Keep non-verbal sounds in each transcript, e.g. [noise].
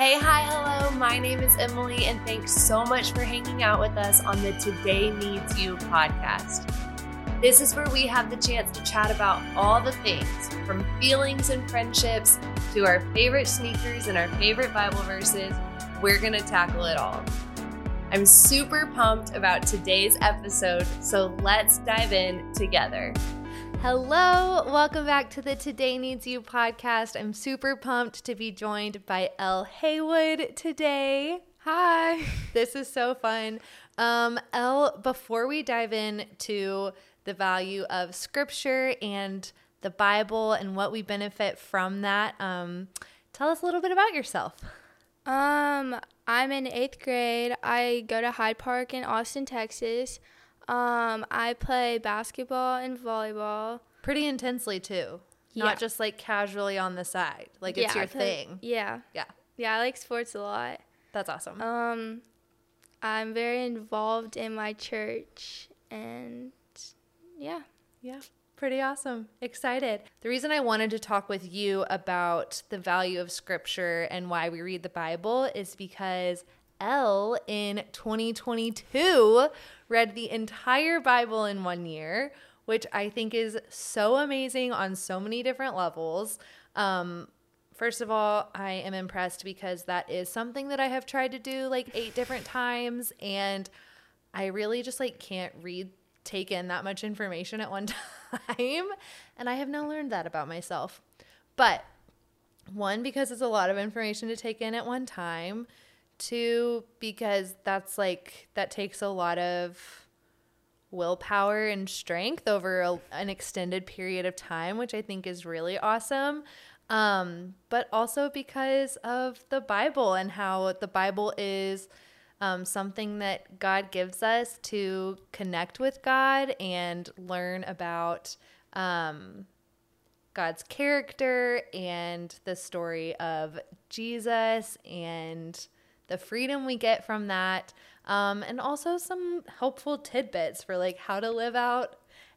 Hey, hi, hello. My name is Emily, and thanks so much for hanging out with us on the Today Needs You podcast. This is where we have the chance to chat about all the things from feelings and friendships to our favorite sneakers and our favorite Bible verses. We're going to tackle it all. I'm super pumped about today's episode, so let's dive in together. Hello, welcome back to the Today Needs You podcast. I'm super pumped to be joined by Elle Haywood today. Hi. This is so fun. Um, Elle, before we dive into the value of scripture and the Bible and what we benefit from that, um, tell us a little bit about yourself. Um, I'm in eighth grade. I go to Hyde Park in Austin, Texas. Um, I play basketball and volleyball. Pretty intensely too. Yeah. Not just like casually on the side. Like it's Yeah, your thing. Yeah. Yeah. Yeah, I like sports a lot. That's awesome. Um, I'm very involved in my church and yeah. Yeah, pretty awesome. Excited. The reason I wanted to talk with you about the value of scripture and why we read the Bible is because Elle in 2022 read the entire Bible in one year, which I think is so amazing on so many different levels. Um, First of all, I am impressed because that is something that I have tried to do like eight different times and I really just like can't read take in that much information at one [laughs] time and I have now learned that about myself. But one because it's a lot of information to take in at one time. Two because that's like that takes a lot of willpower and strength over a, an extended period of time, which I think is really awesome. Um, but also because of the Bible and how the Bible is um, something that God gives us to connect with God and learn about um, God's character and the story of Jesus and the freedom we get from that. Um, and also some helpful tidbits for like how to live out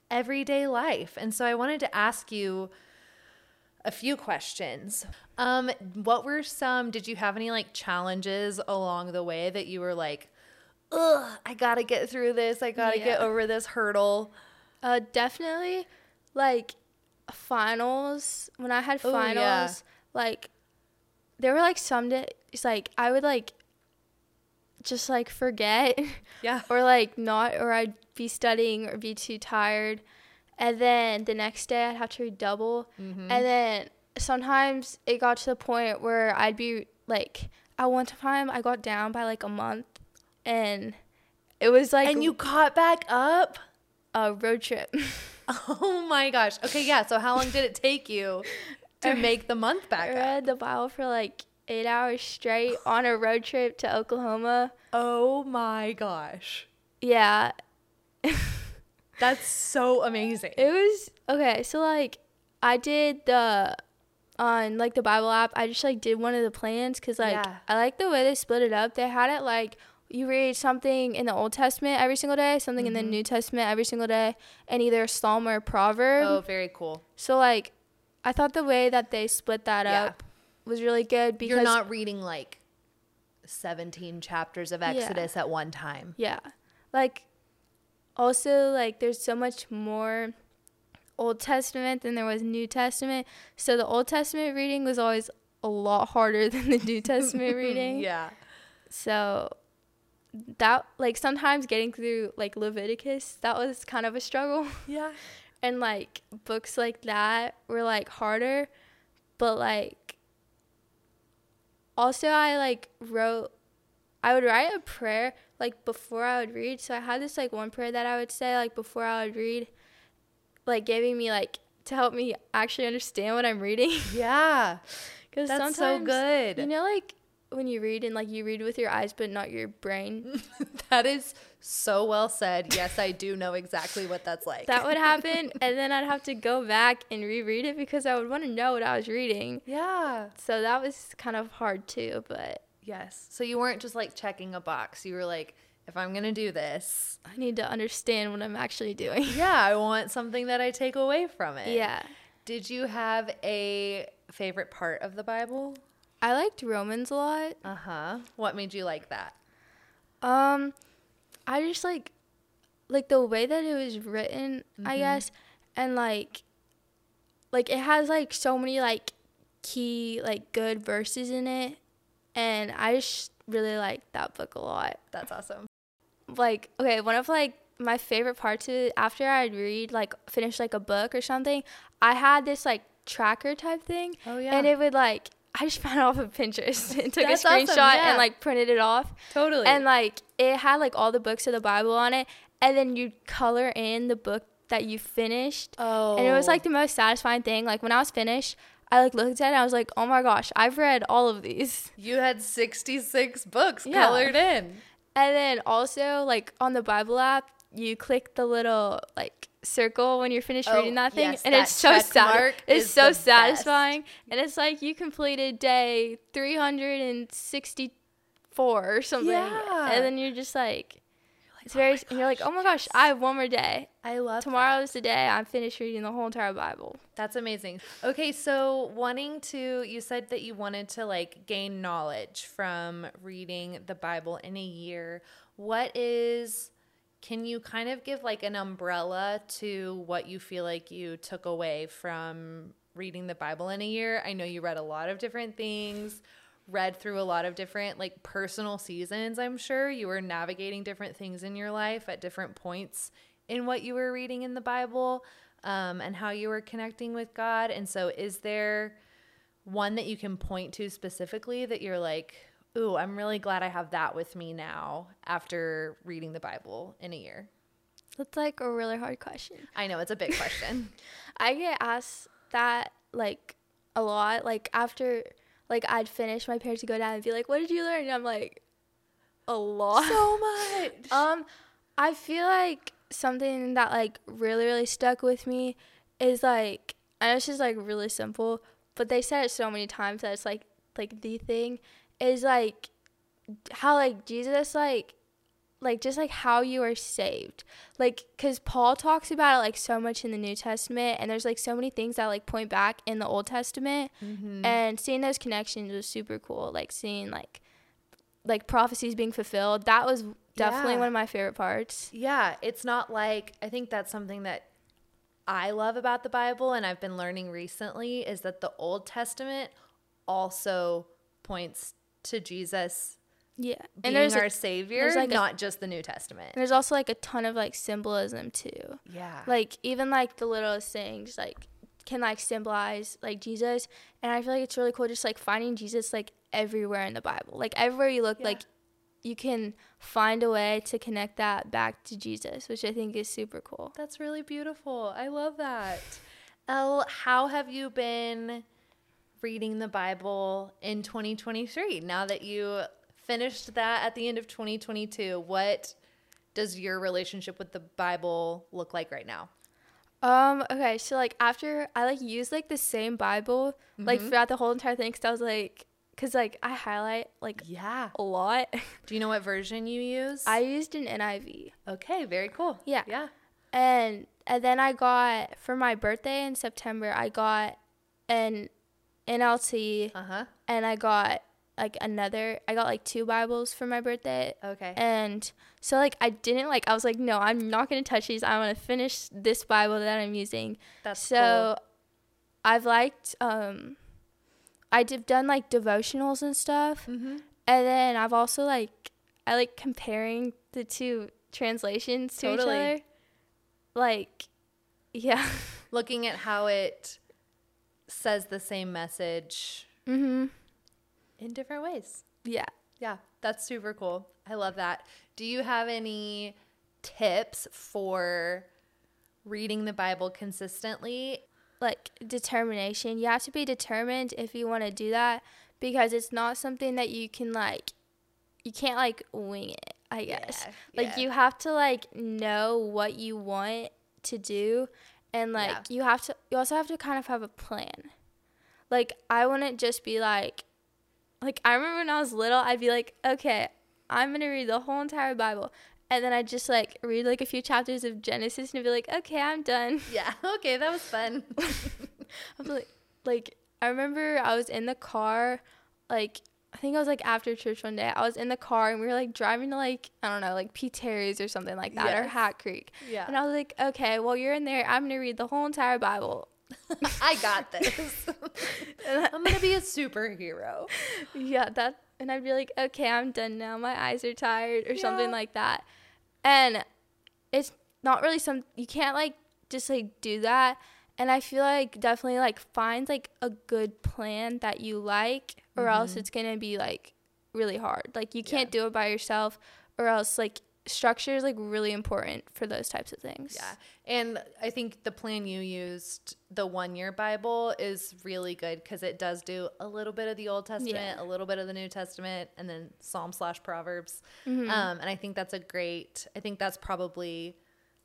everyday life. And so I wanted to ask you a few questions. Um, what were some, did you have any like challenges along the way that you were like, ugh, I gotta get through this, I gotta get over this hurdle? Uh, definitely like finals. When I had Ooh, finals, yeah. like there were like some days like I would like just like forget [laughs] Yeah. or like not or I'd be studying or be too tired. And then the next day I'd have to read double. Mm-hmm. And then sometimes it got to the point where I'd be like at one time I got down by like a month and it was like and you caught back up? a road trip. [laughs] Oh my gosh. Okay, yeah. So how long did it take you to [laughs] make the month I back up? read the Bible for like eight hours straight [sighs] on a road trip to Oklahoma. Oh my gosh. Yeah, [laughs] That's so amazing. it was okay. So like, I did the on like the Bible app. I just like did one of the plans because like Yeah. I like the way they split it up. They had it like you read something in the Old Testament every single day, something in the mm-hmm. New Testament every single day, and either a psalm or a proverb. oh, very cool. So like, I thought the way that they split that Yeah. up was really good because You're not reading like 17 chapters of Exodus at one time. Yeah. Like also like there's so much more Old Testament than there was New Testament. So the Old Testament reading was always a lot harder [laughs] than the New Testament reading. [laughs] Yeah. So that like sometimes getting through like Leviticus, that was kind of a struggle. Yeah. [laughs] and like books like that were like harder, but like also I like wrote I would write a prayer like before I would read. So I had this like one prayer that I would say like before I would read, like giving me like to help me actually understand what I'm reading. Yeah. [laughs] Because That's so good. You know, like when you read and like you read with your eyes but not your brain. [laughs] that is so well said. Yes, I do know exactly what that's like. that would [laughs] happen, and then I'd have to go back and reread it because I would want to know what I was reading. yeah. So that was kind of hard too, but Yes. So you weren't just like checking a box. You were like, if I'm going to do this, I need to understand what I'm actually doing. [laughs] yeah, I want something that I take away from it. yeah. Did you have a favorite part of the Bible? I liked Romans a lot. Uh huh. What made you like that? Um, I just like like the way that it was written, I Mhm. guess, and like like it has like so many like key like good verses in it, and I just really like that book a lot. That's awesome. Like okay, one of like my favorite parts of it after I'd read like finish like a book or something, I had this like tracker type thing, Oh and it would like. I just [laughs] found it off of Pinterest and took That's a awesome, screenshot yeah. and like printed it off totally. and like it had like all the books of the Bible on it, and then you color in the book that you finished, oh, and it was oh. like the most satisfying thing. Like when I was finished, I like looked at it, and I was like, oh my gosh, I've read all of these. you had sixty six books Yeah. colored in. And then also like on the Bible app, you click the little like circle when you're finished Oh, reading that thing, yes, and that it's so sad. It's so the best. satisfying, and it's like you completed day 364 or something, Yeah. and then you're just like. It's oh very, and you're like, oh my gosh, I have one more day. I love Tomorrow is the day I'm finished reading the whole entire Bible. That's amazing. Okay, so wanting to, you said that you wanted to like gain knowledge from reading the Bible in a year. What is, can you kind of give like an umbrella to what you feel like you took away from reading the Bible in a year? I know you read a lot of different things, read through a lot of different like personal seasons, I'm sure. You were navigating different things in your life at different points in what you were reading in the Bible um, and how you were connecting with God. And so, is there one that you can point to specifically that you're like, ooh, I'm really glad I have that with me now after reading the Bible in a year? That's like a really hard question. I know it's a big [laughs] question. I get asked that like a lot. Like after like I'd finish, my parents would go down and be like, "What did you learn?" And I'm like, "A lot." so much. [laughs] Um, I feel like something that like really really stuck with me is like I know it's just like really simple, but they said it so many times that it's like like the thing is like how like Jesus like like just like how you are saved like because paul talks about it like so much in the new testament and there's like so many things that like point back in the old testament Mhm. and seeing those connections was super cool like seeing like like prophecies being fulfilled that was definitely Yeah. one of my favorite parts Yeah, it's not like I think that's something that I love about the Bible and I've been learning recently is that the Old Testament also points to Jesus yeah being and there's our like, savior, there's like a- not just the New Testament. there's also like a ton of like symbolism too Yeah. like even like the littlest things like can like symbolize like jesus and i feel like it's really cool just like finding jesus like everywhere in the bible like everywhere you look Yeah. like you can find a way to connect that back to jesus which i think is super cool That's really beautiful. I love that. Elle, how have you been reading the Bible in 2023? Now that you finished that at the end of 2022, what does your relationship with the Bible look like right now? um okay so like after i like use like the same bible like Mhm. throughout the whole entire thing because i was like because like i highlight like Yeah. a lot Do you know what version you use? i used an niv Okay, very cool. Yeah. Yeah. and and then I got for my birthday in September I got an NLT Uh-huh. and I got like another I got like two Bibles for my birthday Okay. and so like I didn't like I was like no I'm not going to touch these I want to finish this Bible that I'm using That's so I've liked um I did done like devotionals and stuff. Mm-hmm. and then I've also like I like comparing the two translations to Totally. each other. Like yeah. [laughs] Looking at how it says the same message mhm. in different ways. Yeah. Yeah, that's super cool. I love that. Do you have any tips for reading the Bible consistently? Like determination. You have to be determined if you want to do that because it's not something that you can like you can't like wing it, I guess. Yeah, Like yeah. you have to like know what you want to do and like Yeah. you have to you also have to kind of have a plan. Like I wouldn't just be like like I remember when I was little I'd be like, "Okay, I'm to read the whole entire Bible." And then I'd just like read like a few chapters of Genesis and be like, "Okay, I'm done." Yeah, [laughs] okay, that was fun. [laughs] I'm like, like I remember I was in the car like I think I was like after church one day. I was in the car and we were like driving to like I don't know like P Terry's or something like that or Hat Creek. Yeah. And I was like, okay, well you're in there. I'm gonna read the whole entire Bible. [laughs] I got this. [laughs] I'm gonna be a superhero. [laughs] yeah, that. And I'd be like, okay, I'm done now. My eyes are tired or something like that. And it's not really some. You can't like just like do that. And I feel like definitely like find like a good plan that you like, or else it's gonna be like really hard. Like you can't do it by yourself, or else like structure is like really important for those types of things. Yeah. And I think the plan you used, the one year Bible, is really good because it does do a little bit of the Old Testament, Yeah. a little bit of the New Testament, and then Psalm slash Proverbs. Mm-hmm. Um, and I think that's a great, I think that's probably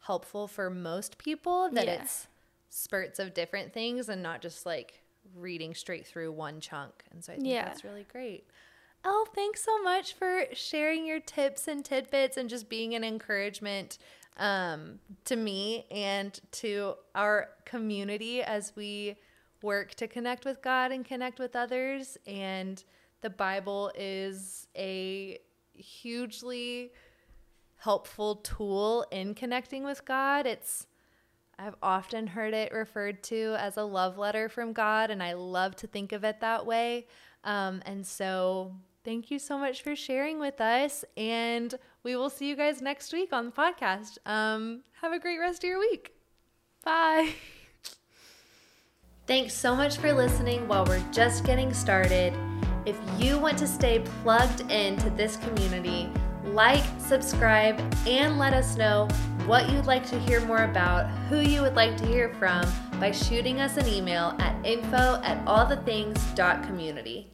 helpful for most people that Yeah. it's spurts of different things and not just like reading straight through one chunk. And so I think Yeah. that's really great. Oh, thanks so much for sharing your tips and tidbits and just being an encouragement um, to me and to our community as we work to connect with God and connect with others. And the Bible is a hugely helpful tool in connecting with God. It's I've often heard it referred to as a love letter from God, and I love to think of it that way. Um, and so, thank you so much for sharing with us. And we will see you guys next week on the podcast. Um, have a great rest of your week. Bye. Thanks so much for listening while we're just getting started. If you want to stay plugged into this community, like, subscribe, and let us know what you'd like to hear more about, who you would like to hear from by shooting us an email at info at allthethings.community.